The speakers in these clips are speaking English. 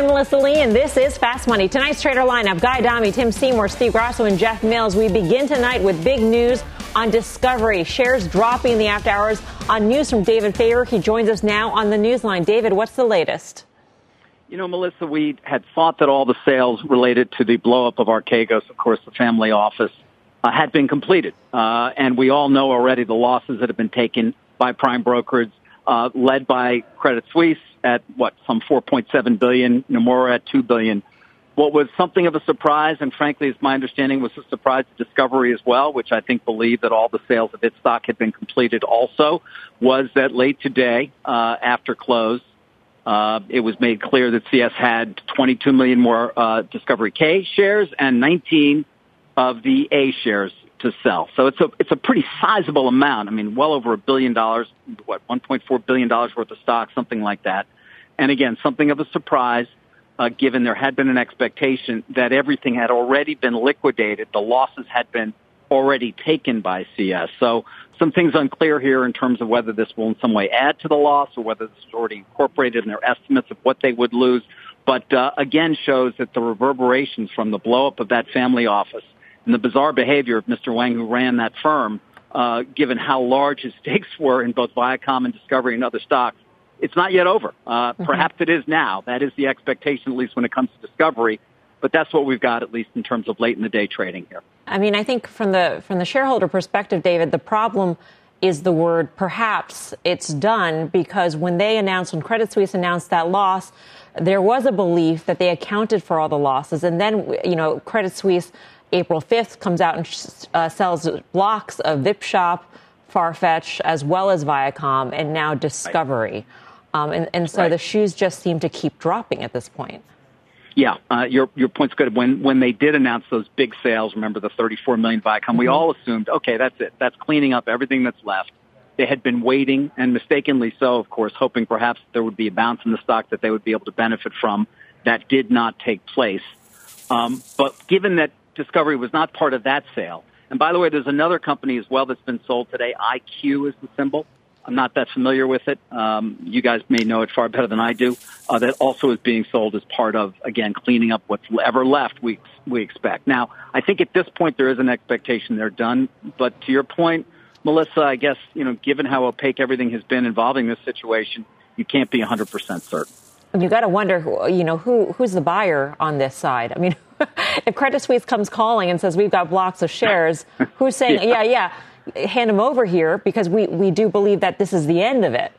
I'm Melissa Lee, and this is Fast Money. Tonight's trader lineup Guy Adami, Tim Seymour, Steve Grasso, and Jeff Mills. We begin tonight with big news on Discovery. Shares dropping in the after hours on news from David Faber. He joins us now on the newsline. David, what's the latest? You know, Melissa, we had thought that all the sales related to the blowup of Archegos, of course, the family office, uh, had been completed. Uh, and we all know already the losses that have been taken by prime brokers, uh, led by Credit Suisse at what, some 4.7 billion, Nomura at 2 billion. What was something of a surprise, and frankly, as my understanding was a surprise to Discovery as well, which I think believed that all the sales of its stock had been completed also, was that late today, uh, after close, uh, it was made clear that CS had 22 million more uh, Discovery K shares and 19 of the A shares to sell. So it's a it's a pretty sizable amount. I mean, well over a billion dollars, what 1.4 billion dollars worth of stock, something like that. And again, something of a surprise, uh, given there had been an expectation that everything had already been liquidated, the losses had been already taken by CS. So some things unclear here in terms of whether this will in some way add to the loss or whether this is already incorporated in their estimates of what they would lose. But uh, again, shows that the reverberations from the blowup of that family office and the bizarre behavior of Mr. Hwang, who ran that firm, uh, given how large his stakes were in both Viacom and Discovery and other stocks, it's not yet over. Uh, mm-hmm. Perhaps it is now. That is the expectation, at least when it comes to Discovery. But that's what we've got, at least in terms of late in the day trading here. I mean, I think from the from the shareholder perspective, David, the problem is the word perhaps it's done because when they announced, when Credit Suisse announced that loss, there was a belief that they accounted for all the losses. And then, you know, Credit Suisse, April 5th, comes out and uh, sells blocks of VipShop, Farfetch, as well as Viacom, and now Discovery. Right. Um, and, and so right. the shoes just seem to keep dropping at this point. Yeah, uh, your your point's good. When when they did announce those big sales, remember the 34 million Viacom, mm-hmm. we all assumed, okay, that's it. That's cleaning up everything that's left. They had been waiting, and mistakenly so, of course, hoping perhaps there would be a bounce in the stock that they would be able to benefit from. That did not take place. Um, but given that Discovery was not part of that sale, and by the way, there's another company as well that's been sold today. IQ is the symbol. I'm not that familiar with it. Um, you guys may know it far better than I do. Uh, that also is being sold as part of again cleaning up what's ever left. We we expect now. I think at this point there is an expectation they're done. But to your point, Melissa, I guess you know given how opaque everything has been involving this situation, you can't be 100 percent certain. You got to wonder, you know, who who's the buyer on this side? I mean, if Credit Suisse comes calling and says we've got blocks of shares, who's saying, yeah, yeah, yeah hand them over here because we, we do believe that this is the end of it.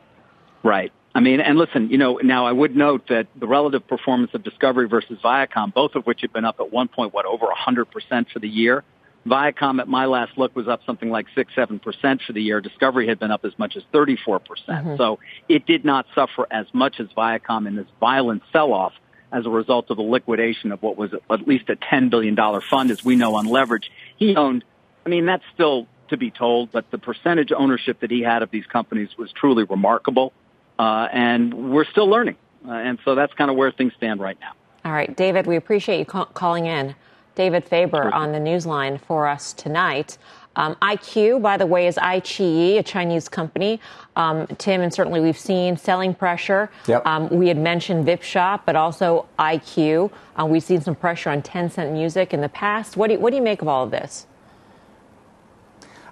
Right. I mean, and listen, you know, now I would note that the relative performance of Discovery versus Viacom, both of which have been up at one point, what, over 100% for the year. Viacom at my last look was up something like 6 7% for the year. Discovery had been up as much as 34%. percent mm hmm So it did not suffer as much as Viacom in this violent sell-off as a result of the liquidation of what was at least a $10 billion fund, as we know on leverage. He owned, I mean, that's still to be told, but the percentage ownership that he had of these companies was truly remarkable. Uh, and we're still learning. Uh, and so that's kind of where things stand right now. All right, David, we appreciate you ca- calling in. David Faber on the newsline for us tonight. Um, IQ, by the way, is iQIYI, a Chinese company. Um, Tim, and certainly we've seen selling pressure. Yep. Um, we had mentioned VipShop, but also IQ. Uh, we've seen some pressure on Tencent Music in the past. What do you, what do you make of all of this?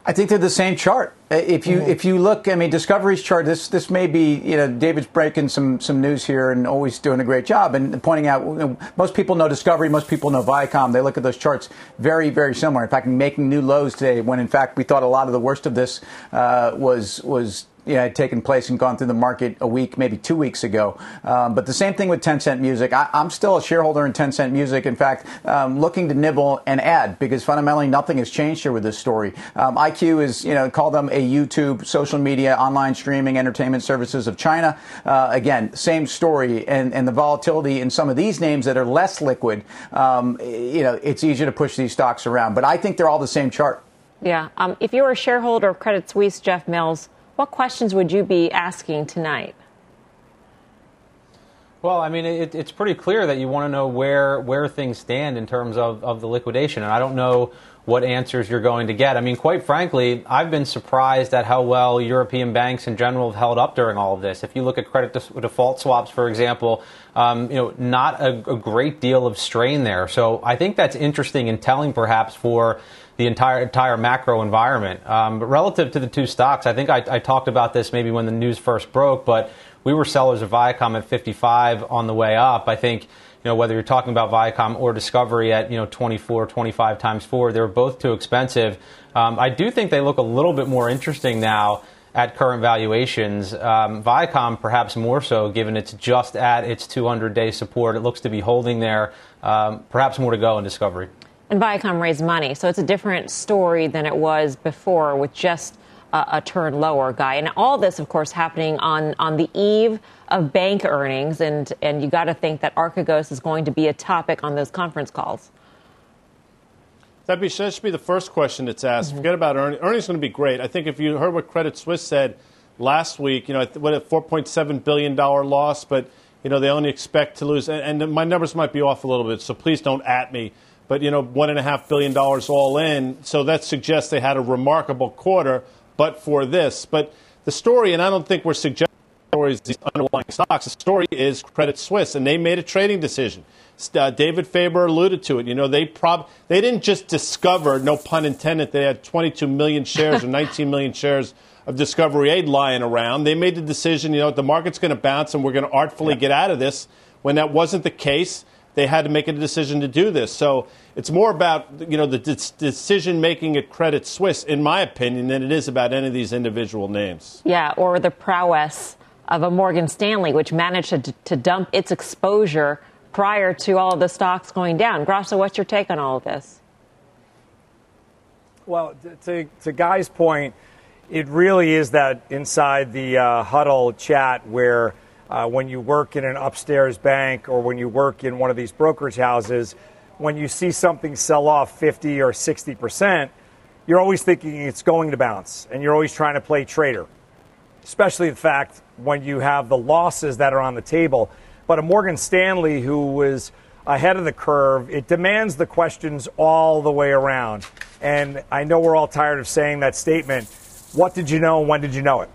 I think they're the same chart. Uh, if you mm-hmm. if you look, I mean, Discovery's chart. This this may be you know David's breaking some some news here and always doing a great job and pointing out. You know, most people know Discovery. Most people know Viacom. They look at those charts very very similar. In fact, making new lows today when in fact we thought a lot of the worst of this uh, was was you know, had taken place and gone through the market a week, maybe two weeks ago. Um, but the same thing with Tencent Music. I, am still a shareholder in Tencent Music. In fact, um, looking to nibble and add because fundamentally nothing has changed here with this story. Um, iQIYI is, you know, call them a YouTube, social media, online streaming, entertainment services of China. Uh, again, same story, and, and the volatility in some of these names that are less liquid. Um, you know, it's easier to push these stocks around. But I think they're all the same chart. Yeah. Um, if you're a shareholder of Credit Suisse, Jeff Mills, what questions would you be asking tonight? Well, I mean, it, it's pretty clear that you want to know where where things stand in terms of, of the liquidation, and I don't know what answers you're going to get. I mean, quite frankly, I've been surprised at how well European banks in general have held up during all of this. If you look at credit default swaps, for example, um, you know, not a, a great deal of strain there. So I think that's interesting and telling, perhaps, for the entire entire macro environment. Um, but relative to the two stocks, I think I, I talked about this maybe when the news first broke, but we were sellers of Viacom at 55 on the way up. I think, you know, whether you're talking about Viacom or Discovery at, you know, 24, 25 times four, they were both too expensive. Um, I do think they look a little bit more interesting now at current valuations. Um, Viacom, perhaps more so, given it's just at its 200 day support. It looks to be holding there. Um, perhaps more to go in Discovery. And Viacom raised money, so it's a different story than it was before with just a, a turn lower guy. And all this, of course, happening on, on the eve of bank earnings. And, and you got to think that Archegos is going to be a topic on those conference calls. That'd be, that should be the first question that's asked. Mm-hmm. Forget about earnings. Earnings are going to be great. I think if you heard what Credit Suisse said last week, you know, what a $4.7 billion loss, but, you know, they only expect to lose. And, and my numbers might be off a little bit, so please don't at me. But, you know, $1.5 billion all in. So that suggests they had a remarkable quarter but for this. But the story, and I don't think we're suggesting stories these underlying stocks. The story is Credit Suisse, and they made a trading decision. Uh, David Faber alluded to it. You know, they prob they didn't just discover, no pun intended, they had 22 million shares or 19 million shares of Discovery Aid lying around. They made the decision, you know, the market's going to bounce and we're going to artfully yeah. get out of this. When that wasn't the case, they had to make a decision to do this. So it's more about you know the decision making at Credit Suisse, in my opinion, than it is about any of these individual names. Yeah, or the prowess of a Morgan Stanley, which managed to, to dump its exposure prior to all of the stocks going down. Grasso, what's your take on all of this? Well, to, to Guy's point, it really is that inside the uh, huddle chat where uh, when you work in an upstairs bank or when you work in one of these brokerage houses, when you see something sell off 50 or 60 percent, you're always thinking it's going to bounce, and you're always trying to play trader. Especially the fact when you have the losses that are on the table. But a Morgan Stanley who was ahead of the curve, it demands the questions all the way around. And I know we're all tired of saying that statement. What did you know? And when did you know it?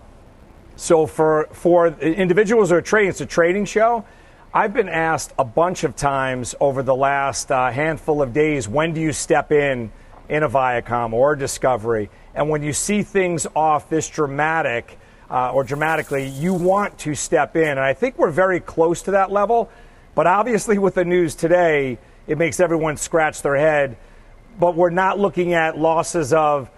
So for for individuals who are trading, it's a trading show. I've been asked a bunch of times over the last uh, handful of days, when do you step in in a Viacom or Discovery? And when you see things off this dramatic uh, or dramatically, you want to step in. And I think we're very close to that level. But obviously, with the news today, it makes everyone scratch their head. But we're not looking at losses of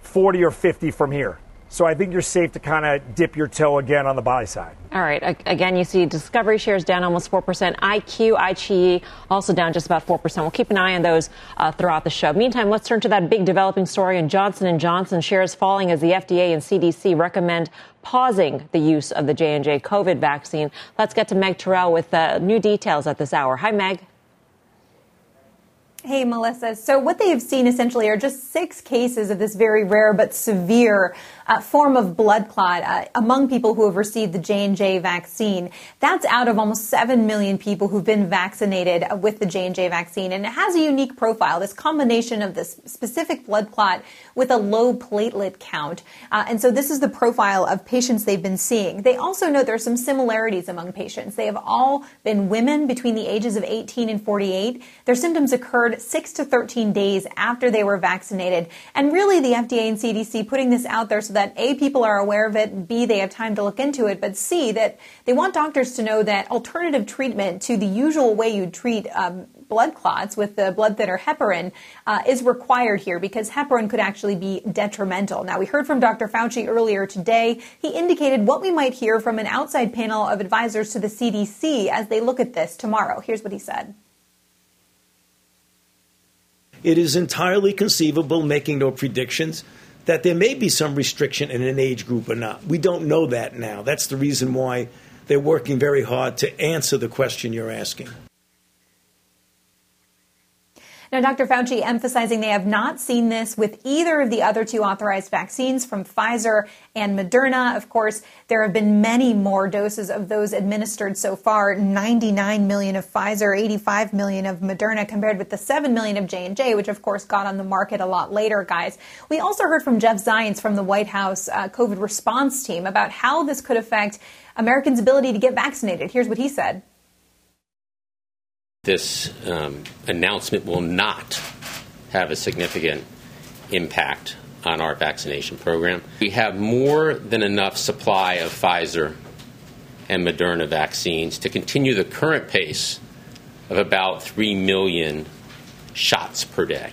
40 or 50 from here. So I think you're safe to kind of dip your toe again on the buy side. All right. Again, you see Discovery shares down almost 4%. IQ, iQIYI also down just about 4%. We'll keep an eye on those uh, throughout the show. Meantime, let's turn to that big developing story in Johnson & Johnson. Shares falling as the FDA and CDC recommend pausing the use of the J&J COVID vaccine. Let's get to Meg Terrell with uh, new details at this hour. Hi, Meg. Hey, Melissa. So, what they have seen essentially are just six cases of this very rare but severe uh, form of blood clot uh, among people who have received the J&J vaccine. That's out of almost 7 million people who've been vaccinated with the J&J vaccine. And it has a unique profile, this combination of this specific blood clot with a low platelet count. Uh, and so this is the profile of patients they've been seeing. They also note there are some similarities among patients. They have all been women between the ages of 18 and 48. Their symptoms occurred 6 to 13 days after they were vaccinated. And really the FDA and CDC putting this out there so that A, people are aware of it, B, they have time to look into it, but C, that they want doctors to know that alternative treatment to the usual way you treat um, blood clots with the blood thinner heparin uh, is required here because heparin could actually be detrimental. Now, we heard from Dr. Fauci earlier today. He indicated what we might hear from an outside panel of advisors to the CDC as they look at this tomorrow. Here's what he said. It is entirely conceivable, making no predictions, that there may be some restriction in an age group or not. We don't know that now. That's the reason why they're working very hard to answer the question you're asking. Now, Dr. Fauci emphasizing they have not seen this with either of the other two authorized vaccines from Pfizer and Moderna. Of course, there have been many more doses of those administered so far 99 million of Pfizer, 85 million of Moderna, compared with the 7 million of J&J, which of course got on the market a lot later, guys. We also heard from Jeff Zients from the White House uh, COVID response team about how this could affect Americans' ability to get vaccinated. Here's what he said this um, announcement will not have a significant impact on our vaccination program. We have more than enough supply of Pfizer and Moderna vaccines to continue the current pace of about 3 million shots per day.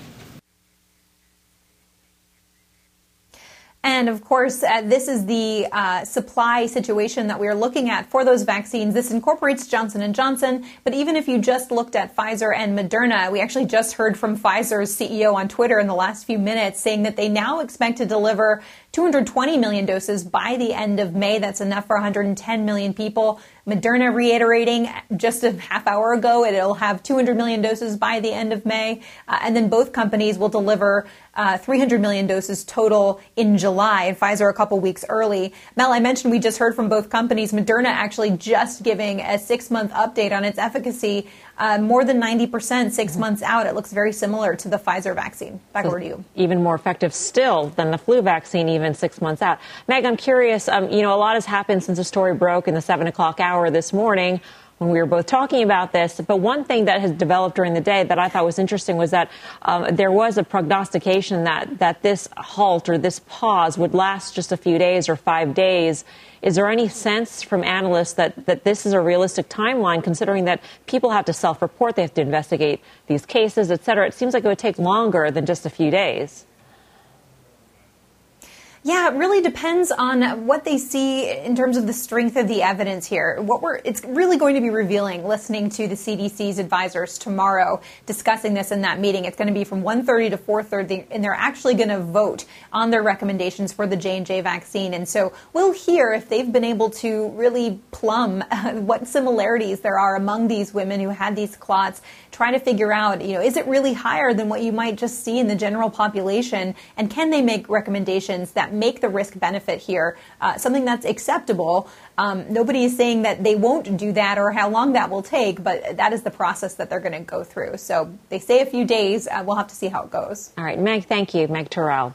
And of course, uh, this is the uh, supply situation that we are looking at for those vaccines. This incorporates Johnson and Johnson, but even if you just looked at Pfizer and Moderna, we actually just heard from Pfizer's CEO on Twitter in the last few minutes saying that they now expect to deliver 220 million doses by the end of May. That's enough for 110 million people. Moderna reiterating just a half hour ago it'll have 200 million doses by the end of May. Uh, and then both companies will deliver uh, 300 million doses total in July, and Pfizer a couple weeks early. Mel, I mentioned we just heard from both companies. Moderna actually just giving a six month update on its efficacy uh, more than 90% 6 mm-hmm. months out. It looks very similar to the Pfizer vaccine. Back over to you. Even more effective still than the flu vaccine, even six months out. Meg, I'm curious. Um, you know, a lot has happened since the story broke in the seven o'clock hour this morning when we were both talking about this. But one thing that has developed during the day that I thought was interesting was that um, there was a prognostication that, that this halt or this pause would last just a few days or five days. Is there any sense from analysts that, that this is a realistic timeline, considering that people have to self report, they have to investigate these cases, et cetera? It seems like it would take longer than just a few days. Yeah, it really depends on what they see in terms of the strength of the evidence here. What we're it's really going to be revealing listening to the CDC's advisors tomorrow discussing this in that meeting. It's going to be from 1:30 to 4:30 and they're actually going to vote on their recommendations for the J&J vaccine. And so we'll hear if they've been able to really plumb what similarities there are among these women who had these clots, trying to figure out, you know, is it really higher than what you might just see in the general population and can they make recommendations that make the risk benefit here uh, something that's acceptable. Um, nobody is saying that they won't do that or how long that will take, but that is the process that they're going to go through. So they say a few days. Uh, we'll have to see how it goes. All right, Meg, thank you, Meg Terrell.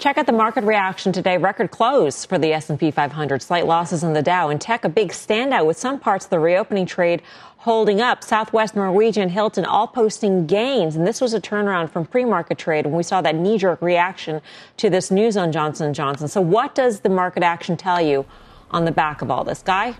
Check out the market reaction today. Record close for the S&P 500. Slight losses in the Dow and tech a big standout with some parts of the reopening trade holding up. Southwest Norwegian, Hilton all posting gains. And this was a turnaround from pre-market trade when we saw that knee-jerk reaction to this news on Johnson & Johnson. So what does the market action tell you on the back of all this? Guy?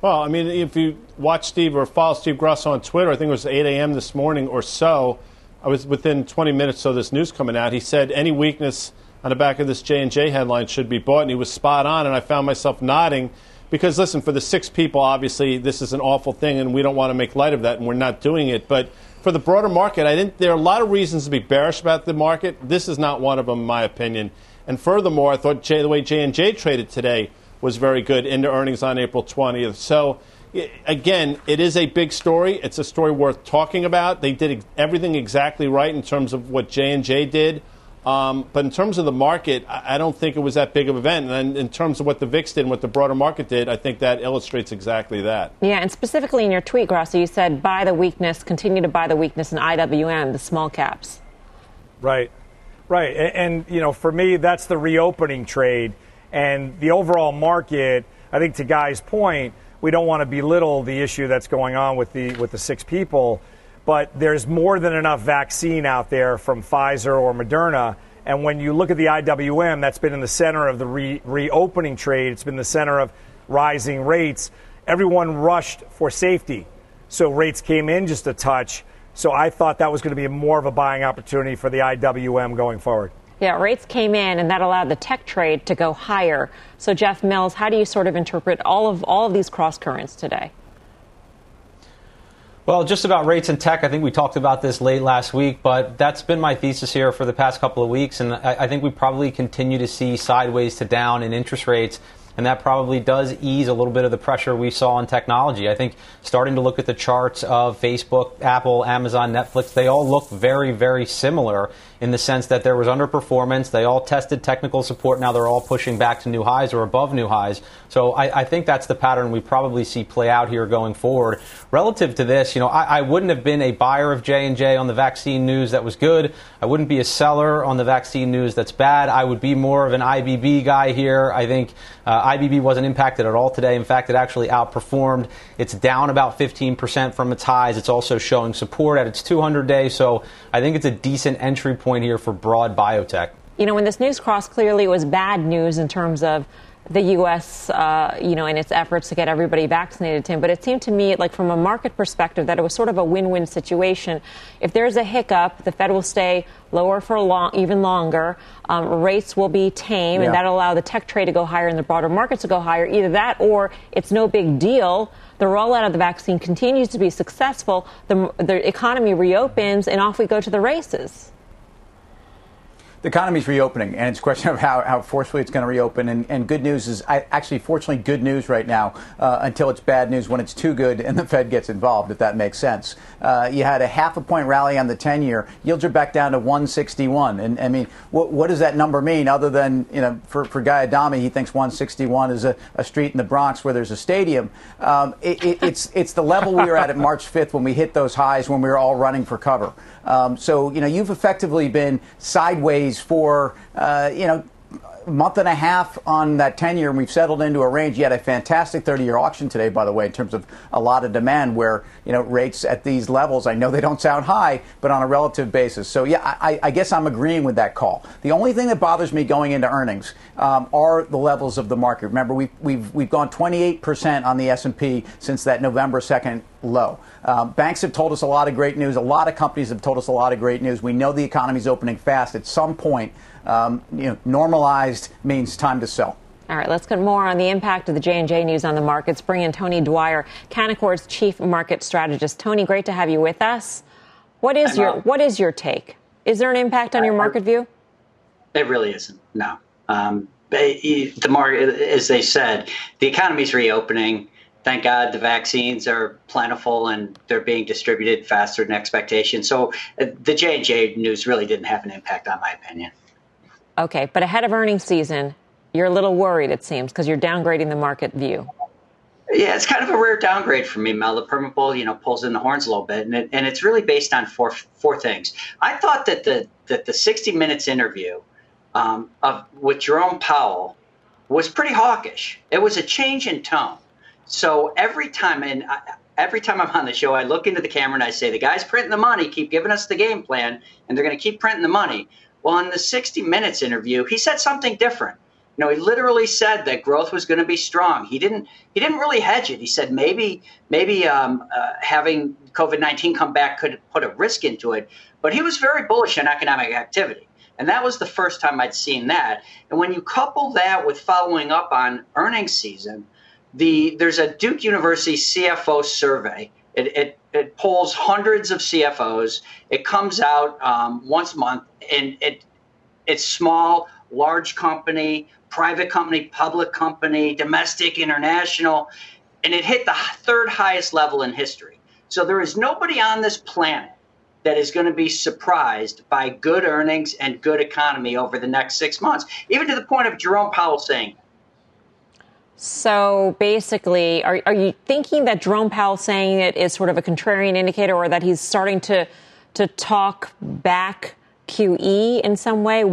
Well, I mean, if you watch Steve or follow Steve Grasso on Twitter, I think it was 8 a.m. this morning or so, I was within 20 minutes of this news coming out. He said any weakness on the back of this J&J headline should be bought, and he was spot on, and I found myself nodding – because listen, for the six people, obviously this is an awful thing, and we don't want to make light of that, and we're not doing it. But for the broader market, I think there are a lot of reasons to be bearish about the market. This is not one of them, in my opinion. And furthermore, I thought the way J and J traded today was very good into earnings on April 20th. So again, it is a big story. It's a story worth talking about. They did everything exactly right in terms of what J and J did. Um, but in terms of the market, I don't think it was that big of an event. And in terms of what the VIX did and what the broader market did, I think that illustrates exactly that. Yeah, and specifically in your tweet, Grasso, you said buy the weakness, continue to buy the weakness in IWM, the small caps. Right, right. And, and you know, for me, that's the reopening trade. And the overall market, I think to Guy's point, we don't want to belittle the issue that's going on with the, with the six people but there's more than enough vaccine out there from Pfizer or Moderna. And when you look at the IWM, that's been in the center of the re- reopening trade, it's been the center of rising rates. Everyone rushed for safety. So rates came in just a touch. So I thought that was going to be more of a buying opportunity for the IWM going forward. Yeah, rates came in and that allowed the tech trade to go higher. So Jeff Mills, how do you sort of interpret all of all of these cross currents today? Well, just about rates and tech, I think we talked about this late last week, but that's been my thesis here for the past couple of weeks, and I, I think we probably continue to see sideways to down in interest rates and that probably does ease a little bit of the pressure we saw in technology. I think starting to look at the charts of Facebook, Apple, Amazon, Netflix, they all look very, very similar in the sense that there was underperformance. They all tested technical support. Now they're all pushing back to new highs or above new highs. So I, I think that's the pattern we probably see play out here going forward. Relative to this, you know, I, I wouldn't have been a buyer of J and J on the vaccine news that was good. I wouldn't be a seller on the vaccine news that's bad. I would be more of an IBB guy here. I think uh, IBB wasn't impacted at all today. In fact, it actually outperformed. It's down about 15% from its highs. It's also showing support at its 200 day. So I think it's a decent entry point here for broad biotech. You know, when this news crossed, clearly it was bad news in terms of the U.S., uh, you know, in its efforts to get everybody vaccinated, Tim. But it seemed to me, like from a market perspective, that it was sort of a win-win situation. If there's a hiccup, the Fed will stay lower for long, even longer. Um, rates will be tame, yeah. and that'll allow the tech trade to go higher and the broader markets to go higher. Either that, or it's no big deal. The rollout of the vaccine continues to be successful. The, the economy reopens, and off we go to the races the economy's reopening, and it's a question of how, how forcefully it's going to reopen. And, and, good news is I, actually, fortunately, good news right now uh, until it's bad news when it's too good and the Fed gets involved, if that makes sense. Uh, you had a half a point rally on the 10 year. Yields are back down to 161. And I mean, what, what does that number mean other than, you know, for, for Guy Adami, he thinks 161 is a, a street in the Bronx where there's a stadium. Um, it, it, it's, it's the level we were at at March 5th when we hit those highs when we were all running for cover. Um, so, you know, you've effectively been sideways for, uh, you know, month and a half on that 10 year, and we've settled into a range. Had a fantastic 30 year auction today, by the way, in terms of a lot of demand where, you know, rates at these levels, I know they don't sound high, but on a relative basis. So, yeah, I, I guess I'm agreeing with that call. The only thing that bothers me going into earnings um, are the levels of the market. Remember, we've, we've, we've gone 28% on the S&P since that November 2nd low. Um, banks have told us a lot of great news. A lot of companies have told us a lot of great news. We know the economy is opening fast. At some point, um, you know, normalized means time to sell. All right, let's get more on the impact of the J&J news on the markets. Bring in Tony Dwyer, Canaccord's chief market strategist. Tony, great to have you with us. What is your what is your take? Is there an impact on your market view? It really isn't. No. Um, the market, as they said, the economy's reopening. Thank God the vaccines are plentiful and they're being distributed faster than expectation. So uh, the J and J news really didn't have an impact, on my opinion. Okay, but ahead of earnings season, you're a little worried, it seems, because you're downgrading the market view. Yeah, it's kind of a rare downgrade for me, Mel. The permanent you know, pulls in the horns a little bit, and, it, and it's really based on four four things. I thought that the that the 60 minutes interview um, of with Jerome Powell was pretty hawkish. It was a change in tone. So every time, and I, every time I'm on the show, I look into the camera and I say, "The guys printing the money keep giving us the game plan, and they're going to keep printing the money." Well, in the 60 Minutes interview, he said something different. You know, he literally said that growth was going to be strong. He didn't. He didn't really hedge it. He said maybe maybe um, uh, having COVID nineteen come back could put a risk into it. But he was very bullish on economic activity, and that was the first time I'd seen that. And when you couple that with following up on earnings season, the there's a Duke University CFO survey. It, it, it polls hundreds of CFOs. It comes out um, once a month, and it it's small, large company, private company, public company, domestic, international, and it hit the third highest level in history. So there is nobody on this planet that is going to be surprised by good earnings and good economy over the next six months, even to the point of Jerome Powell saying so basically, are, are you thinking that Jerome Powell saying it is sort of a contrarian indicator or that he's starting to, to talk back QE in some way, you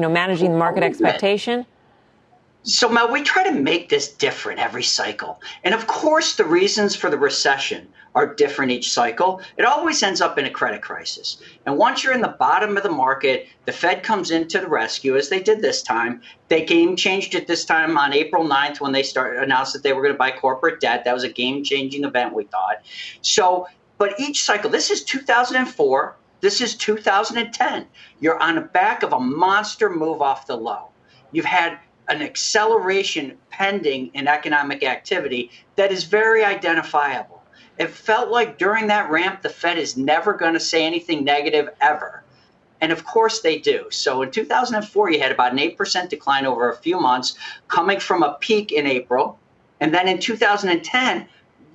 know, managing the market expectation? So, Mel, we try to make this different every cycle. And of course, the reasons for the recession are different each cycle. It always ends up in a credit crisis. And once you're in the bottom of the market, the Fed comes into the rescue, as they did this time. They game changed it this time on April 9th when they started announced that they were going to buy corporate debt. That was a game changing event, we thought. So, but each cycle, this is 2004, this is 2010. You're on the back of a monster move off the low. You've had an acceleration pending in economic activity that is very identifiable. It felt like during that ramp, the Fed is never going to say anything negative ever. And of course they do. So in 2004, you had about an 8% decline over a few months, coming from a peak in April. And then in 2010,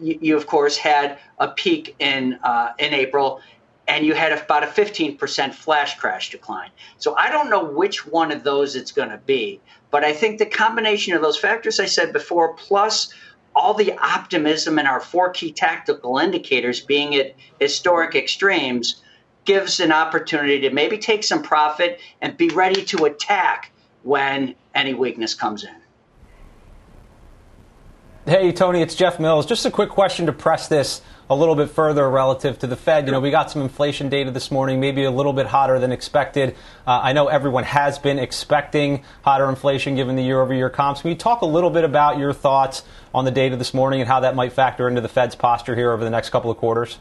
you, you of course had a peak in, uh, in April and you had about a 15% flash crash decline. So I don't know which one of those it's going to be, but I think the combination of those factors I said before, plus all the optimism in our four key tactical indicators being at historic extremes, gives an opportunity to maybe take some profit and be ready to attack when any weakness comes in. Hey, Tony, it's Jeff Mills. Just a quick question to press this a little bit further relative to the Fed. You know, we got some inflation data this morning, maybe a little bit hotter than expected. Uh, I know everyone has been expecting hotter inflation given the year over year comps. Can you talk a little bit about your thoughts on the data this morning and how that might factor into the Fed's posture here over the next couple of quarters?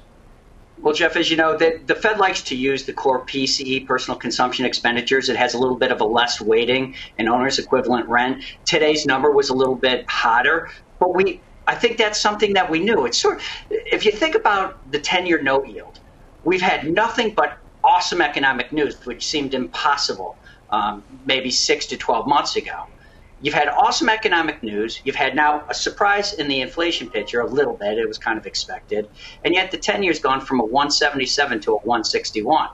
Well, Jeff, as you know, the, the, Fed likes to use the core PCE, personal consumption expenditures. It has a little bit of a less weighting in owner's equivalent rent. Today's number was a little bit hotter, but we I think that's something that we knew. It's sort of, if you think about the 10 year note yield, we've had nothing but awesome economic news, which seemed impossible um, maybe six to 12 months ago. You've had awesome economic news. You've had now a surprise in the inflation picture, a little bit. It was kind of expected. And yet the 10 year's gone from a 177 to a 161.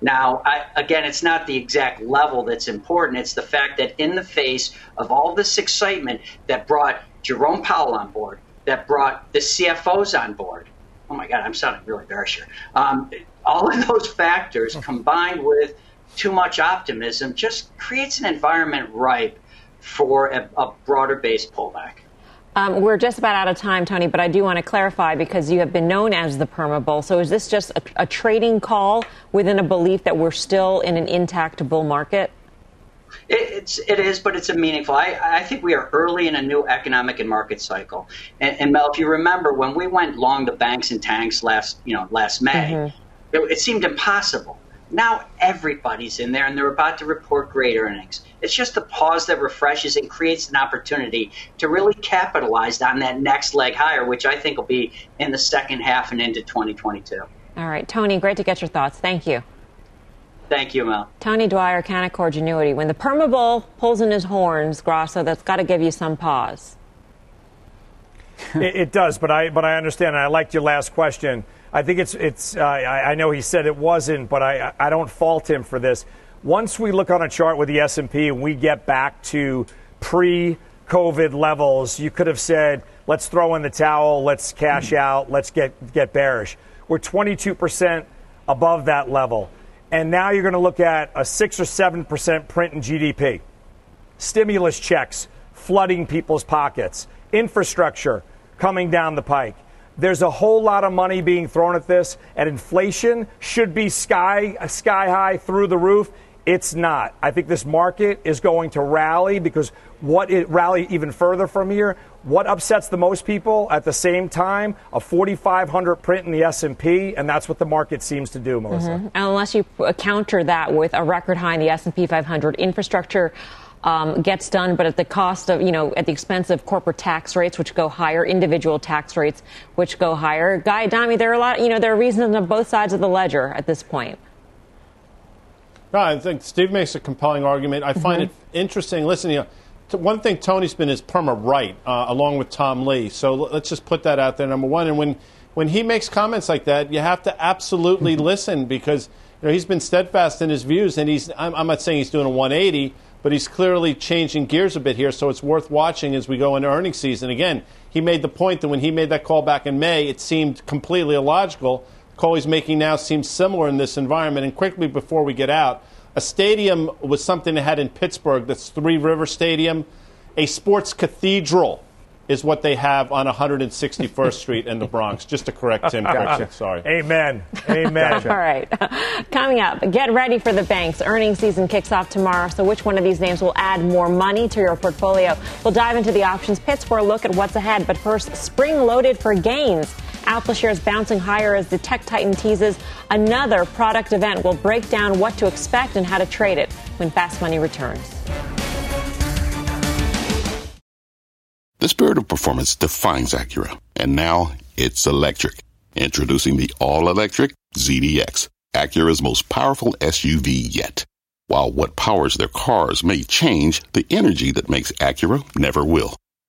Now, I, again, it's not the exact level that's important. It's the fact that in the face of all this excitement that brought Jerome Powell on board, that brought the CFOs on board. Oh my God, I'm sounding really bearish here. Um, all of those factors combined with too much optimism just creates an environment ripe for a, a broader based pullback. Um, we're just about out of time, Tony, but I do want to clarify because you have been known as the perma bull. So is this just a, a trading call within a belief that we're still in an intact bull market? It, it's it is, but it's a meaningful. I, I think we are early in a new economic and market cycle. And, and Mel, if you remember when we went long the banks and tanks last you know last May, mm-hmm. it, it seemed impossible. Now everybody's in there and they're about to report great earnings. It's just a pause that refreshes and creates an opportunity to really capitalize on that next leg higher, which I think will be in the second half and into 2022. All right, Tony, great to get your thoughts. Thank you. Thank you, Mel. Tony Dwyer, Canaccord Genuity. When the perma bull pulls in his horns, Grasso, that's got to give you some pause. it, it, does, but I but I understand. I liked your last question. I think it's it's. Uh, I, I, know he said it wasn't, but I I don't fault him for this. Once we look on a chart with the S and we get back to pre-COVID levels, you could have said, "Let's throw in the towel. Let's cash out. Let's get get bearish." We're 22 percent above that level and now you're going to look at a 6 or 7% print in GDP. Stimulus checks flooding people's pockets, infrastructure coming down the pike. There's a whole lot of money being thrown at this, and inflation should be sky, sky high through the roof. It's not. I think this market is going to rally because what it rally even further from here. What upsets the most people at the same time? A 4,500 print in the S&P, and that's what the market seems to do, Melissa. Mm-hmm. Unless you counter that with a record high in the S&P 500 infrastructure. Um, gets done, but at the cost of, you know, at the expense of corporate tax rates, which go higher, individual tax rates, which go higher. Guy Adami, there are a lot, you know, there are reasons on both sides of the ledger at this point. No, I think Steve makes a compelling argument. I find mm-hmm. it interesting. Listen, you know, one thing Tony's been is perma right, uh, along with Tom Lee. So let's just put that out there, number one. And when, when he makes comments like that, you have to absolutely mm-hmm. listen because you know, he's been steadfast in his views. And he's, I'm, I'm not saying he's doing a 180, but he's clearly changing gears a bit here. So it's worth watching as we go into earnings season. Again, he made the point that when he made that call back in May, it seemed completely illogical. The call he's making now seems similar in this environment. And quickly before we get out, a stadium was something they had in Pittsburgh, that's Three River Stadium. A sports cathedral is what they have on 161st Street in the Bronx. Just to correct Tim. Gotcha. Sorry. Amen. Amen. All right. Coming up, get ready for the banks. Earnings season kicks off tomorrow. So, which one of these names will add more money to your portfolio? We'll dive into the options pits for a look at what's ahead. But first, spring loaded for gains. Apple shares bouncing higher as the tech titan teases another product event. We'll break down what to expect and how to trade it when Fast Money returns. The spirit of performance defines Acura, and now it's electric. Introducing the all-electric ZDX, Acura's most powerful SUV yet. While what powers their cars may change, the energy that makes Acura never will.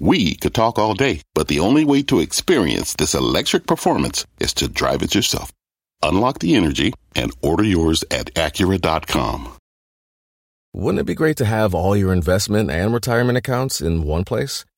We could talk all day, but the only way to experience this electric performance is to drive it yourself. Unlock the energy and order yours at Acura.com. Wouldn't it be great to have all your investment and retirement accounts in one place?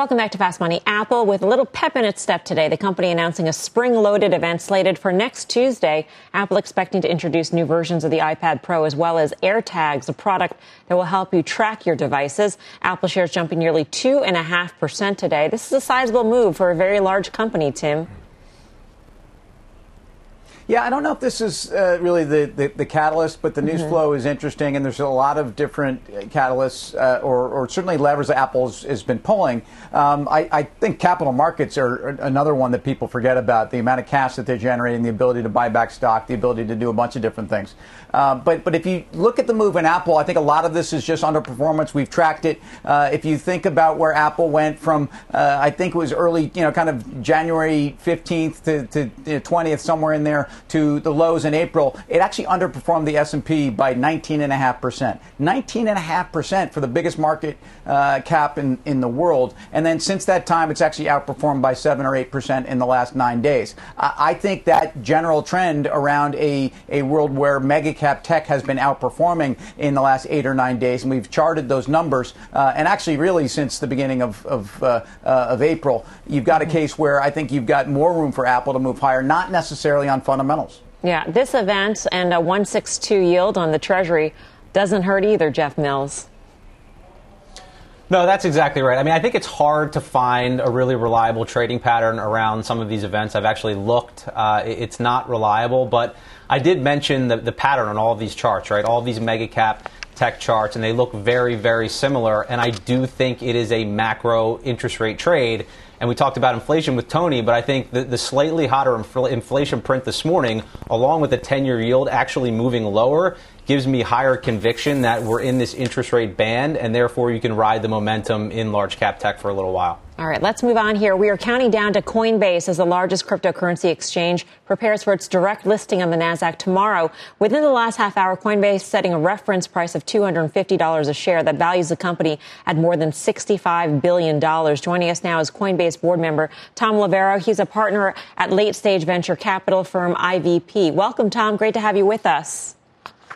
Welcome back to Fast Money. Apple with a little pep in its step today. The company announcing a spring loaded event slated for next Tuesday. Apple expecting to introduce new versions of the iPad Pro as well as AirTags, a product that will help you track your devices. Apple shares jumping nearly 2.5% today. This is a sizable move for a very large company, Tim. Yeah, I don't know if this is uh, really the, the, the, catalyst, but the news Mm-hmm. flow is interesting, and there's a lot of different uh, catalysts, uh, or, or certainly levers that Apple has, has been pulling. Um, I, I think capital markets are another one that people forget about. The amount of cash that they're generating, the ability to buy back stock, the ability to do a bunch of different things. Uh, but but if you look at the move in Apple, I think a lot of this is just underperformance. We've tracked it. Uh, if you think about where Apple went from, uh, I think it was early, you know, kind of January 15th to, to you know, 20th, somewhere in there, to the lows in April, it actually underperformed the S&P by 19.5%. 19.5% for the biggest market uh, cap in, in the world. And then since that time, it's actually outperformed by 7 or 8% in the last nine days. I, I think that general trend around a, a world where mega cap tech has been outperforming in the last eight or nine days, and we've charted those numbers, uh, and actually really since the beginning of, of, uh, uh, of April, you've got a case where I think you've got more room for Apple to move higher, not necessarily on fundamentals. Yeah, this event and a 162 yield on the Treasury doesn't hurt either, Jeff Mills. No, that's exactly right. I mean, I think it's hard to find a really reliable trading pattern around some of these events. I've actually looked. Uh, it's not reliable, but I did mention the, the pattern on all of these charts, right? All of these mega cap tech charts, and they look very, very similar. And I do think it is a macro interest rate trade. And we talked about inflation with Tony, but I think the, the slightly hotter infl- inflation print this morning, along with the 10 year yield actually moving lower, gives me higher conviction that we're in this interest rate band, and therefore you can ride the momentum in large cap tech for a little while. All right, let's move on here. We are counting down to Coinbase as the largest cryptocurrency exchange prepares for its direct listing on the Nasdaq tomorrow. Within the last half hour, Coinbase setting a reference price of $250 a share that values the company at more than $65 billion. Joining us now is Coinbase board member Tom Loverro. He's a partner at late stage venture capital firm IVP. Welcome, Tom. Great to have you with us.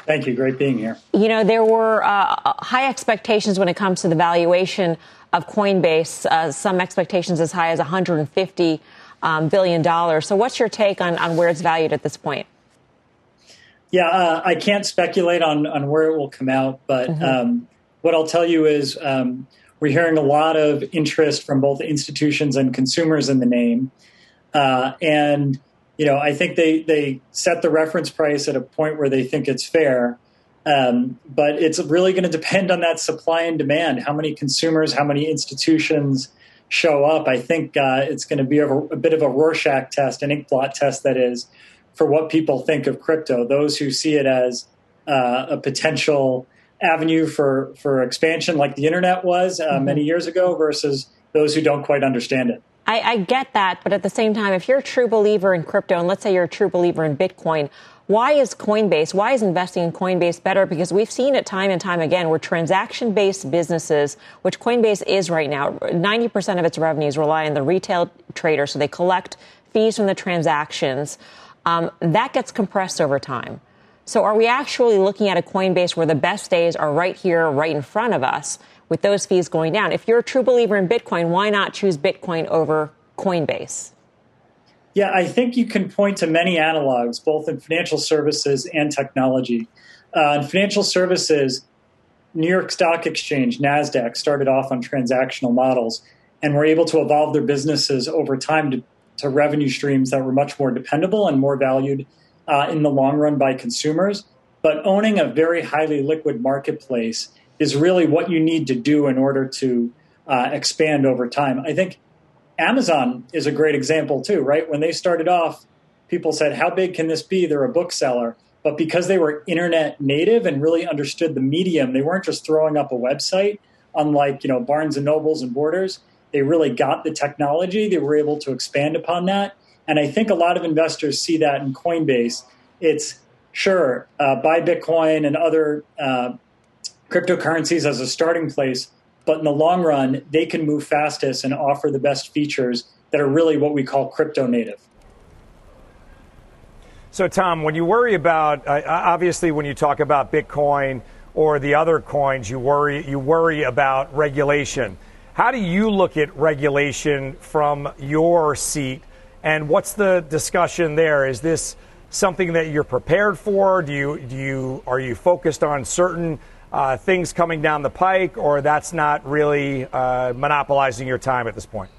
Thank you. Great being here. You know, there were uh, high expectations when it comes to the valuation of Coinbase, uh, some expectations as high as 150 um, billion dollars. So, what's your take on, on where it's valued at this point? Yeah, uh, I can't speculate on, on where it will come out, but mm-hmm. um, what I'll tell you is um, we're hearing a lot of interest from both institutions and consumers in the name. Uh, and you know, I think they they set the reference price at a point where they think it's fair. Um, but it's really going to depend on that supply and demand. How many consumers, how many institutions show up? I think uh, it's going to be a, a, bit of a Rorschach test, an inkblot test, that is, for what people think of crypto. Those who see it as uh, a potential avenue for for expansion, like the internet was uh, mm-hmm. many years ago, versus those who don't quite understand it. I, I get that, but at the same time, if you're a true believer in crypto, and let's say you're a true believer in Bitcoin, why is Coinbase, why is investing in Coinbase better? Because we've seen it time and time again where transaction based businesses, which Coinbase is right now, 90% of its revenues rely on the retail trader. So they collect fees from the transactions. Um, that gets compressed over time. So are we actually looking at a Coinbase where the best days are right here, right in front of us? With those fees going down. If you're a true believer in Bitcoin, why not choose Bitcoin over Coinbase? Yeah, I think you can point to many analogs, both in financial services and technology. Uh, in financial services, New York Stock Exchange, NASDAQ, started off on transactional models and were able to evolve their businesses over time to, to revenue streams that were much more dependable and more valued uh, in the long run by consumers. But owning a very highly liquid marketplace is really what you need to do in order to uh, expand over time. I think Amazon is a great example too, right? When they started off, people said, How big can this be? They're a bookseller. But because they were internet native and really understood the medium, they weren't just throwing up a website, unlike you know Barnes and Nobles and Borders. They really got the technology. They were able to expand upon that. And I think a lot of investors see that in Coinbase. It's sure uh, buy Bitcoin and other uh, cryptocurrencies as a starting place, but in the long run, they can move fastest and offer the best features that are really what we call crypto native. So, Tom, when you worry about, uh, obviously, when you talk about Bitcoin or the other coins, you worry you worry about regulation. How do you look at regulation from your seat, and what's the discussion there? Is this something that you're prepared for? Do you do you are you focused on certain uh, things coming down the pike, or that's not really uh, monopolizing your time at this point?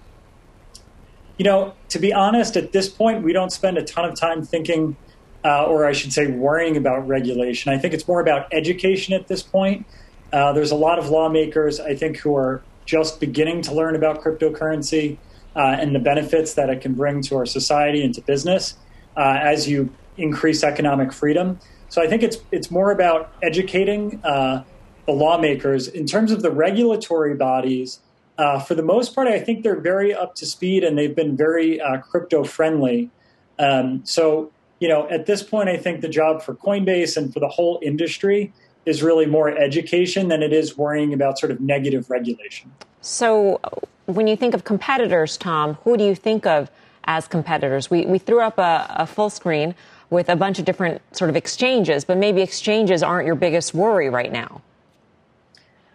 You know, to be honest, at this point, we don't spend a ton of time thinking, uh, or I should say, worrying about regulation. I think it's more about education at this point. Uh, there's a lot of lawmakers, I think, who are just beginning to learn about cryptocurrency uh, and the benefits that it can bring to our society and to business uh, as you increase economic freedom. So I think it's it's more about educating uh, the lawmakers in terms of the regulatory bodies. Uh, for the most part, I think they're very up to speed and they've been very uh, crypto friendly. Um, so you know, at this point, I think the job for Coinbase and for the whole industry is really more education than it is worrying about sort of negative regulation. So, when you think of competitors, Tom, who do you think of as competitors? We, we threw up a, a full screen with a bunch of different sort of exchanges, but maybe exchanges aren't your biggest worry right now.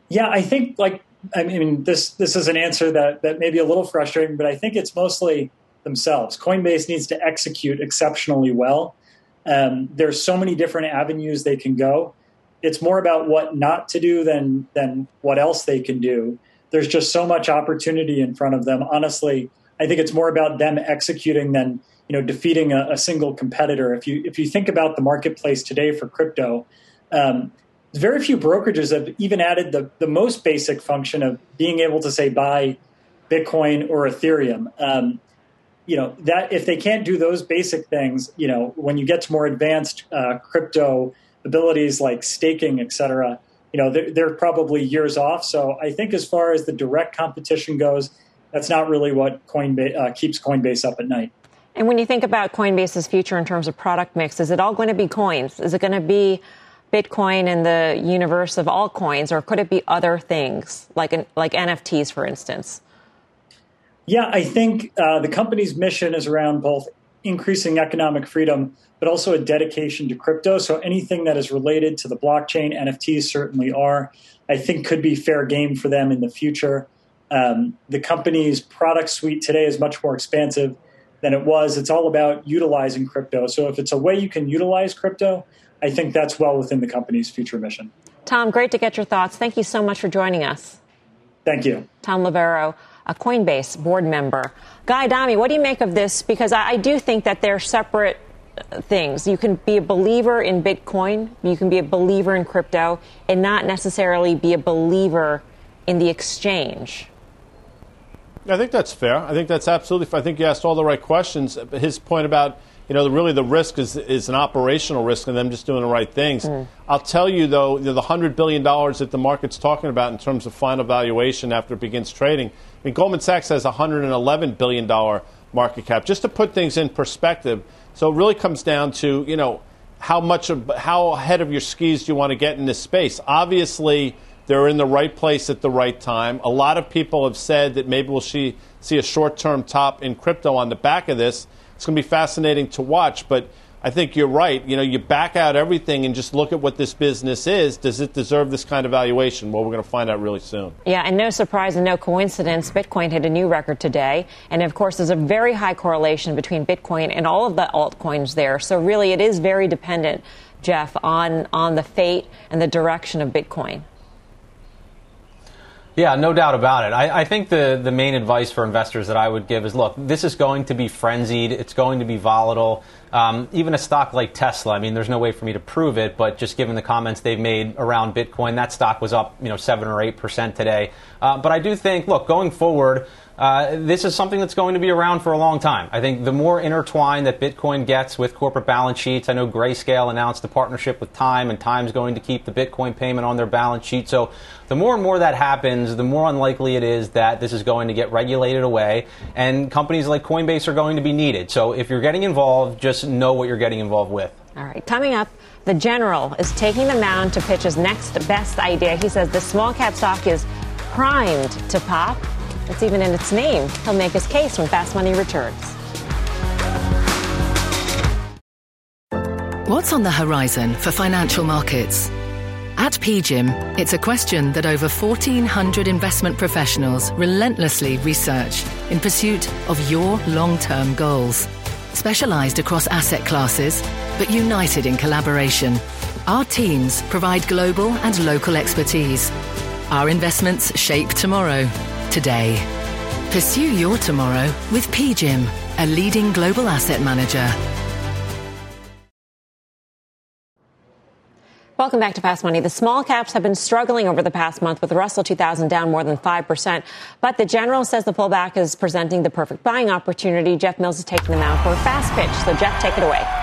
Yeah, I think like I mean this this is an answer that that may be a little frustrating, but I think it's mostly themselves. Coinbase needs to execute exceptionally well. Um, there's so many different avenues they can go. It's more about what not to do than than what else they can do. There's just so much opportunity in front of them. Honestly, I think it's more about them executing than you know defeating a, a, single competitor. If you if you think about the marketplace today for crypto, um, very few brokerages have even added the the most basic function of being able to say buy Bitcoin or Ethereum. Um, you know that if they can't do those basic things, you know when you get to more advanced uh, crypto abilities like staking, et cetera, you know they're, they're probably years off. So I think as far as the direct competition goes, that's not really what Coinbase uh, keeps Coinbase up at night. And when you think about Coinbase's future in terms of product mix, is it all going to be coins? Is it going to be Bitcoin and the universe of all coins, or could it be other things like like NFTs, for instance? Yeah, I think uh, the company's mission is around both increasing economic freedom, but also a dedication to crypto. So anything that is related to the blockchain, NFTs certainly are. I think could be fair game for them in the future. Um, the company's product suite today is much more expansive than it was. It's all about utilizing crypto. So if it's a way you can utilize crypto, I think that's well within the company's future mission. Tom, great to get your thoughts. Thank you so much for joining us. Thank you. Tom Loverro, a Coinbase board member. Guy Adami, what do you make of this? Because I, I do think that they're separate uh, things. You can be a believer in Bitcoin, you can be a believer in crypto, and not necessarily be a believer in the exchange. I think that's fair. I think that's absolutely fair. I think you asked all the right questions. His point about you know, really the risk is, is an operational risk and them just doing the right things. Mm. I'll tell you, though, the $100 billion that the market's talking about in terms of final valuation after it begins trading, I mean, Goldman Sachs has a $111 billion market cap. Just to put things in perspective, so it really comes down to, you know, how much of, how ahead of your skis do you want to get in this space? Obviously, they're in the right place at the right time. A lot of people have said that maybe we'll see, see a short term top in crypto on the back of this. It's going to be fascinating to watch, but I think you're right. You know, you back out everything and just look at what this business is. Does it deserve this kind of valuation? Well, we're going to find out really soon. Yeah, and no surprise and no coincidence, Bitcoin hit a new record today. And of course, there's a very high correlation between Bitcoin and all of the altcoins there. So really, it is very dependent, Jeff, on, on the fate and the direction of Bitcoin. Yeah, no doubt about it. I, I, think the, the main advice for investors that I would give is look, this is going to be frenzied, it's going to be volatile. Um, even a stock like Tesla, I mean, there's no way for me to prove it, but just given the comments they've made around Bitcoin, that stock was up, you know, 7 or 8% today. Uh, but I do think, look, going forward, uh, this is something that's going to be around for a long time. I think the more intertwined that Bitcoin gets with corporate balance sheets, I know Grayscale announced a partnership with Time, and Time's going to keep the Bitcoin payment on their balance sheet. So the more and more that happens, the more unlikely it is that this is going to get regulated away, and companies like Coinbase are going to be needed. So if you're getting involved, just know what you're getting involved with. All right, coming up. The general is taking the mound to pitch his next best idea. He says the small cap stock is primed to pop. It's even in its name. He'll make his case when Fast Money returns. What's on the horizon for financial markets? At PGIM, it's a question that over 1,400 investment professionals relentlessly research in pursuit of your long term goals. Specialized across asset classes, but united in collaboration, our teams provide global and local expertise. Our investments shape tomorrow today. Pursue your tomorrow with PGIM, a leading global asset manager. Welcome back to Fast Money. The small caps have been struggling over the past month with Russell 2000 down more than 5%. But the general says the pullback is presenting the perfect buying opportunity. Jeff Mills is taking them out for a fast pitch. So, Jeff, take it away.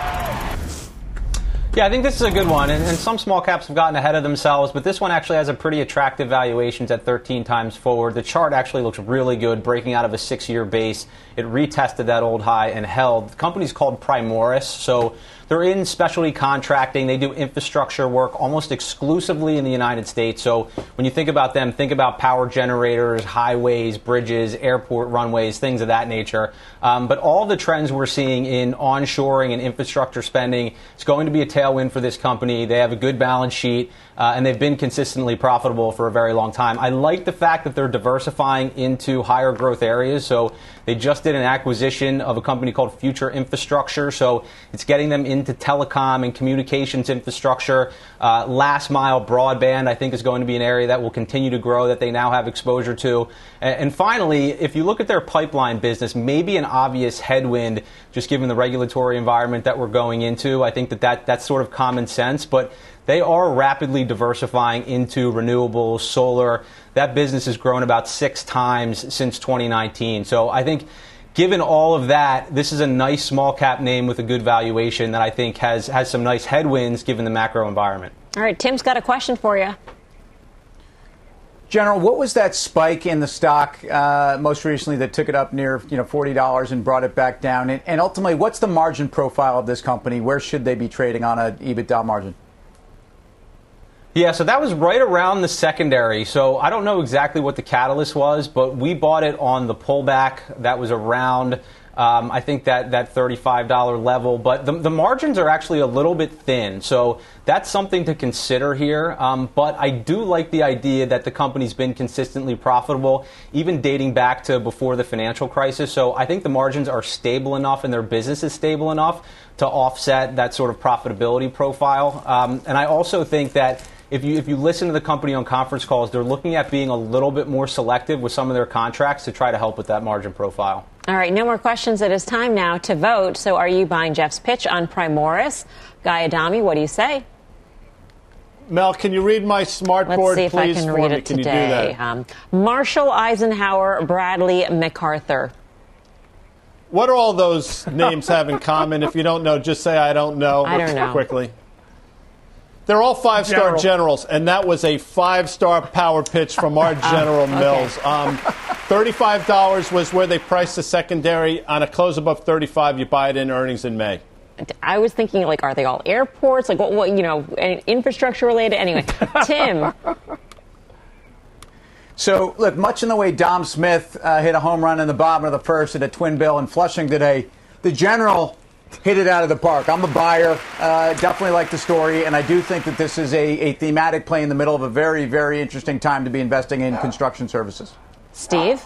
Yeah, I think this is a good one. And, and, some small caps have gotten ahead of themselves, but this one actually has a pretty attractive valuations at 13 times forward. The chart actually looks really good, breaking out of a six year base. It retested that old high and held. The company's called Primoris. So they're in specialty contracting. They do infrastructure work almost exclusively in the United States. So when you think about them, think about power generators, highways, bridges, airport runways, things of that nature. Um, but all the trends we're seeing in onshoring and infrastructure spending is going to be a tailwind for this company. They have a good balance sheet. Uh, and they've been consistently profitable for a very long time. I like the fact that they're diversifying into higher growth areas. So they just did an acquisition of a company called Future Infrastructure. So it's getting them into telecom and communications infrastructure. Uh, last mile broadband, I think, is going to be an area that will continue to grow that they now have exposure to. And, and finally, if you look at their pipeline business, maybe an obvious headwind, just given the regulatory environment that we're going into. I think that, that that's sort of common sense. But they are rapidly diversifying into renewables, solar. That business has grown about six times since 2019. So I think given all of that, this is a nice small cap name with a good valuation that I think has, has some nice headwinds given the macro environment. All right, Tim's got a question for you. General, what was that spike in the stock uh, most recently that took it up near you know forty dollars and brought it back down? And, and, ultimately, what's the margin profile of this company? Where should they be trading on an EBITDA margin? Yeah, so that was right around the secondary. So I don't know exactly what the catalyst was, but we bought it on the pullback that was around Um, I think that that $35 level, but the, the, margins are actually a little bit thin. So that's something to consider here. Um, but I do like the idea that the company's been consistently profitable, even dating back to before the financial crisis. So I think the margins are stable enough and their business is stable enough to offset that sort of profitability profile. Um, and I also think that if you if you listen to the company on conference calls, they're looking at being a little bit more selective with some of their contracts to try to help with that margin profile. All right, no more questions. It is time now to vote. So, are you buying Jeff's pitch on Primoris? Guy Adami, what do you say? Mel, can you read my smart Let's board, see if please? I can read me? it can today. Um, Marshall Eisenhower, Bradley MacArthur. What do all those names have in common? If you don't know, just say I don't know. I don't know. Quickly. They're all five star General. generals, and that was a five star power pitch from our General okay. Mills. Um, $35 was where they priced the secondary. On a close above 35 you buy it in earnings in May. I was thinking, like, are they all airports? Like, what, what you know, infrastructure related? Anyway, Tim. So, look, much in the way Dom Smith uh, hit a home run in the bottom of the first at a twin bill in Flushing today, the general hit it out of the park. I'm a buyer. Uh, definitely like the story, and I do think that this is a, a thematic play in the middle of a very, very interesting time to be investing in construction services. Steve?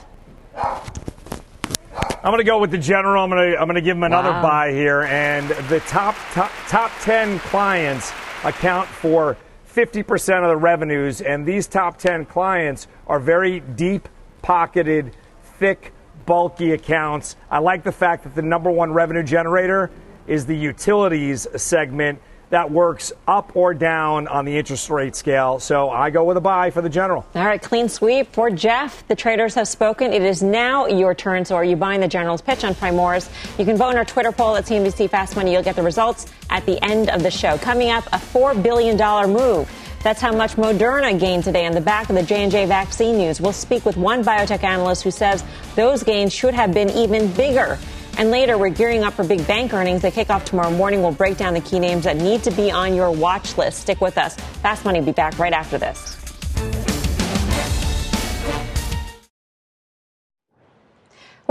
I'm going to go with the general. I'm going to I'm going to give him another wow. buy here, and the top, top top ten clients account for 50% of the revenues, and these top 10 clients are very deep pocketed, thick bulky accounts. I like the fact that the number one revenue generator is the utilities segment that works up or down on the interest rate scale. So I go with a buy for the general. All right, clean sweep for Jeff. The traders have spoken. It is now your turn. So are you buying the general's pitch on Primoris? You can vote in our Twitter poll at CNBC Fast Money. You'll get the results at the end of the show. Coming up, a $4 billion move that's how much Moderna gained today on the back of the J&J vaccine news. We'll speak with one biotech analyst who says those gains should have been even bigger. And later, we're gearing up for big bank earnings. They kick off tomorrow morning. We'll break down the key names that need to be on your watch list. Stick with us. Fast Money will be back right after this.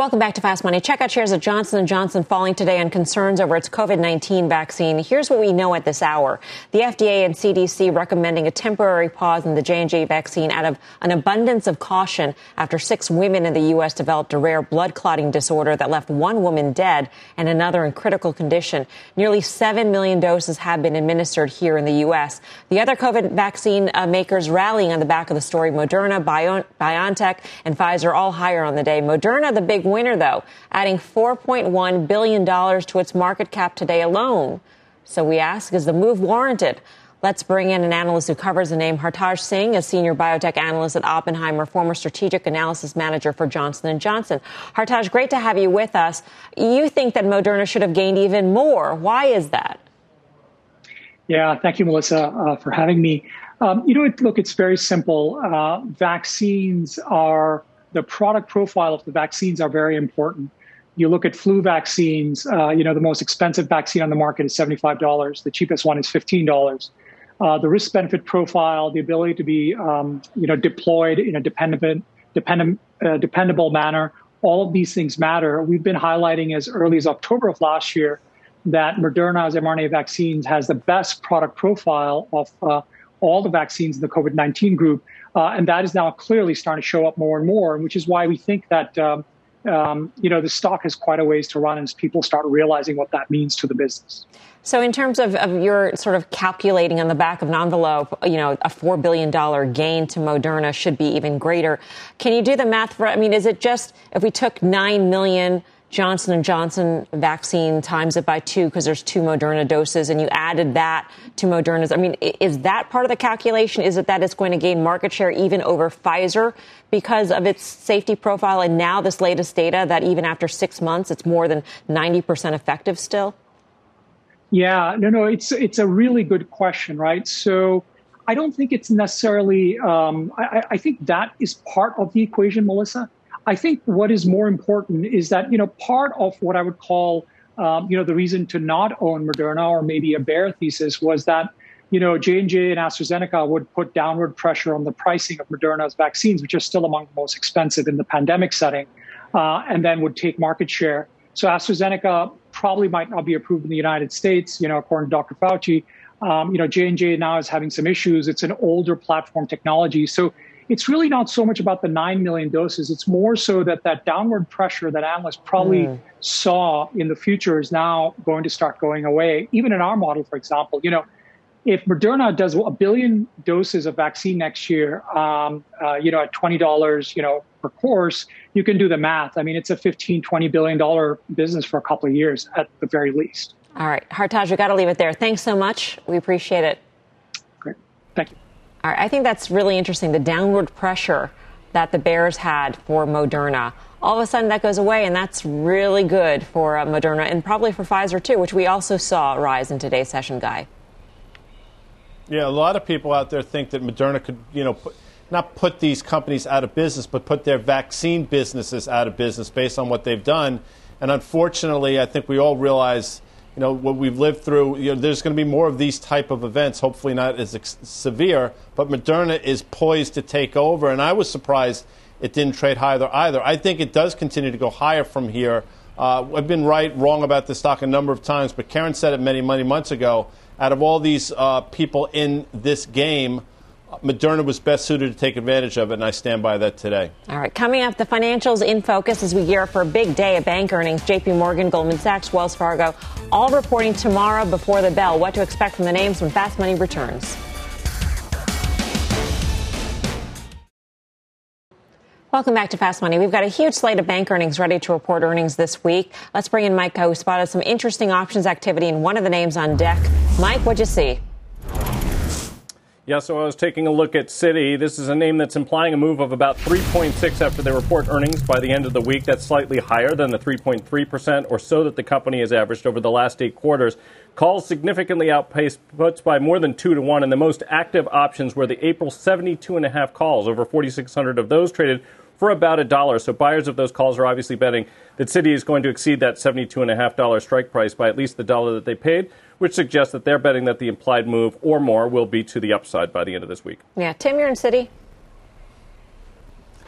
Welcome back to Fast Money. Check out shares of Johnson & Johnson falling today on concerns over its COVID-19 vaccine. Here's what we know at this hour. The FDA and CDC recommending a temporary pause in the J&J vaccine out of an abundance of caution after six women in the U.S. developed a rare blood clotting disorder that left one woman dead and another in critical condition. Nearly 7 million doses have been administered here in the U.S. The other COVID vaccine uh, makers rallying on the back of the story, Moderna, Bio- BioNTech, and Pfizer all higher on the day. Moderna, the big winner, though, adding $4.1 billion to its market cap today alone. So we ask, is the move warranted? Let's bring in an analyst who covers the name Hartaj Singh, a senior biotech analyst at Oppenheimer, former strategic analysis manager for Johnson & Johnson. Hartaj, great to have you with us. You think that Moderna should have gained even more. Why is that? Yeah, thank you, Melissa, uh, for having me. Um, you know, look, it's very simple. Uh, vaccines are the product profile of the vaccines are very important. You look at flu vaccines, uh, you know, the most expensive vaccine on the market is $75. The cheapest one is $15. Uh, the risk benefit profile, the ability to be, um, you know, deployed in a dependent, dependent, uh, dependable manner, all of these things matter. We've been highlighting as early as October of last year that Moderna's mRNA vaccines has the best product profile of uh, all the vaccines in the COVID 19 group. Uh, and that is now clearly starting to show up more and more, which is why we think that. Um, um, you know, the stock has quite a ways to run as people start realizing what that means to the business. So, in terms of, of your sort of calculating on the back of an envelope, you know, a $4 billion gain to Moderna should be even greater. Can you do the math for, I mean, is it just if we took 9 million Johnson and Johnson vaccine times it by two because there's two Moderna doses, and you added that to Moderna's. I mean, is that part of the calculation? Is it that it's going to gain market share even over Pfizer because of its safety profile, and now this latest data that even after six months, it's more than 90% effective still? Yeah, no, no, it's it's a really good question, right? So. I don't think it's necessarily. Um, I, I think that is part of the equation, Melissa. I think what is more important is that, you know, part of what I would call, um, you know, the reason to not own Moderna or maybe a bear thesis was that, you know, J&J and AstraZeneca would put downward pressure on the pricing of Moderna's vaccines, which are still among the most expensive in the pandemic setting, uh, and then would take market share. So AstraZeneca probably might not be approved in the United States, you know, according to Dr. Fauci. Um, you know, J&J now is having some issues. It's an older platform technology. So it's really not so much about the 9 million doses. It's more so that that downward pressure that analysts probably mm. saw in the future is now going to start going away. Even in our model, for example, you know, if Moderna does a billion doses of vaccine next year, um, uh, you know, at $20, you know, per course, you can do the math. I mean, it's a 15, 20 billion dollar business for a couple of years at the very least. All right, Hartaj, we got to leave it there. Thanks so much. We appreciate it. Great. Thank you. All right, I think that's really interesting. The downward pressure that the Bears had for Moderna. All of a sudden, that goes away, and that's really good for uh, Moderna and probably for Pfizer too, which we also saw rise in today's session, Guy. Yeah, a lot of people out there think that Moderna could, you know, put, not put these companies out of business, but put their vaccine businesses out of business based on what they've done. And unfortunately, I think we all realize you know what we've lived through. You know, there's going to be more of these type of events. Hopefully not as ex- severe, but Moderna is poised to take over. And I was surprised it didn't trade higher either. I think it does continue to go higher from here. Uh, I've been right, wrong about this stock a number of times, but Karen said it many, many months ago. Out of all these uh, people in this game, Moderna was best suited to take advantage of it, and I stand by that today. All right, coming up, the financials in focus as we gear up for a big day of bank earnings. JP Morgan, Goldman Sachs, Wells Fargo, all reporting tomorrow before the bell. What to expect from the names when Fast Money returns. Welcome back to Fast Money. We've got a huge slate of bank earnings ready to report earnings this week. Let's bring in Mike, who spotted some interesting options activity in one of the names on deck. Mike, what'd you see? Yeah, so I was taking a look at Citi. This is a name that's implying a move of about 3.6 after they report earnings by the end of the week. That's slightly higher than the 3.3% or so that the company has averaged over the last eight quarters. Calls significantly outpaced puts by more than two to one, and the most active options were the April 72 and a half calls. Over 4,600 of those traded for about a dollar. So buyers of those calls are obviously betting that Citi is going to exceed that $72.5 strike price by at least the dollar that they paid which suggests that they're betting that the implied move or more will be to the upside by the end of this week. Yeah, Tim, you're in Citi.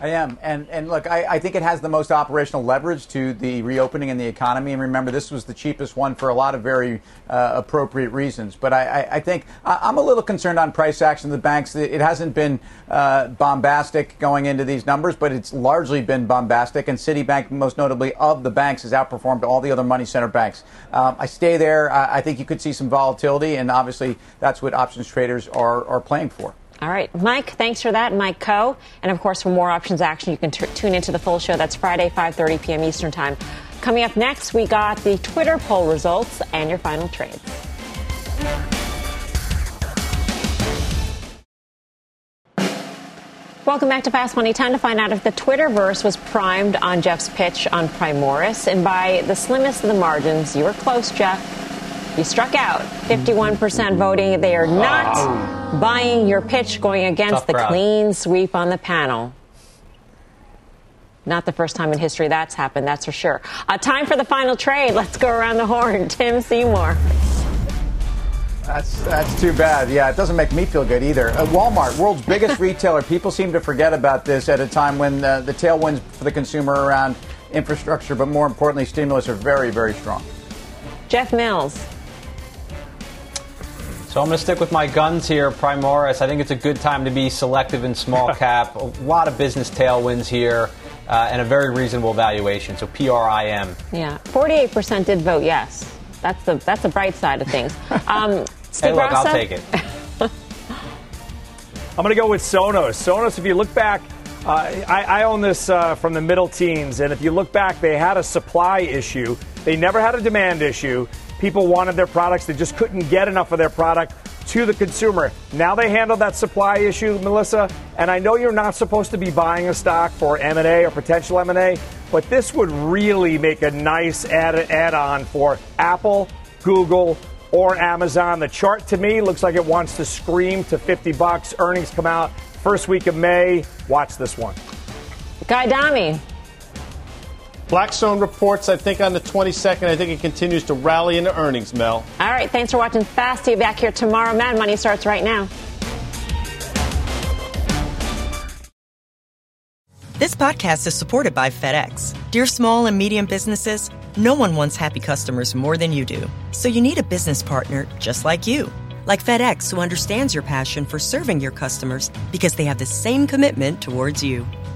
I am. And, and look, I, I, think it has the most operational leverage to the reopening in the economy. And remember, this was the cheapest one for a lot of very uh, appropriate reasons. But I, I, I think I, am a little concerned on price action of the banks. It hasn't been uh, bombastic going into these numbers, but it's largely been bombastic. And Citibank, most notably of the banks, has outperformed all the other money center banks. Um, I stay there. I, I think you could see some volatility. And obviously, that's what options traders are, are playing for. All right, Mike, thanks for that, Mike Khouw. And of course, for more options action, you can t- tune into the full show. That's Friday, 5:30 p.m. Eastern Time. Coming up next, we got the Twitter poll results and your final trades. Welcome back to Fast Money. Time to find out if the Twitterverse was primed on Jeff's pitch on Primoris. And by the slimmest of the margins, you were close, Jeff. You struck out. 51% voting. They are not oh. buying your pitch going against Tough the crowd. clean sweep on the panel. Not the first time in history that's happened, that's for sure. Uh, time for the final trade. Let's go around the horn. Tim Seymour. That's that's too bad. Yeah, it doesn't make me feel good either. Uh, Walmart, world's biggest retailer. People seem to forget about this at a time when uh, the tailwinds for the consumer around infrastructure, but more importantly, stimulus are very, very strong. Jeff Mills. So I'm going to stick with my guns here, Primoris. I think it's a good time to be selective in small cap. a lot of business tailwinds here. Uh, and a very reasonable valuation. So PRIM. Yeah, 48% did vote yes. That's the that's the bright side of things. Um, Steve hey, look, Grasso? I'll take it. I'm going to go with Sonos. Sonos, if you look back, uh, I, I, own this uh, from the middle teens, and if you look back, they had a supply issue. They never had a demand issue. People wanted their products, they just couldn't get enough of their product to the consumer. Now they handle that supply issue, Melissa, and I know you're not supposed to be buying a stock for M&A or potential M&A, but this would really make a nice add- add-on for Apple, Google, or Amazon. The chart to me looks like it wants to scream to 50 bucks. Earnings come out first week of May. Watch this one. Guy Adami, Blackstone reports, I think, on the 22nd. I think it continues to rally into earnings, Mel. All right. Thanks for watching Fast. See you back here tomorrow. Mad Money starts right now. This podcast is supported by FedEx. Dear small and medium businesses, No one wants happy customers more than you do. So you need a business partner just like you. Like FedEx, who understands your passion for serving your customers because they have the same commitment towards you.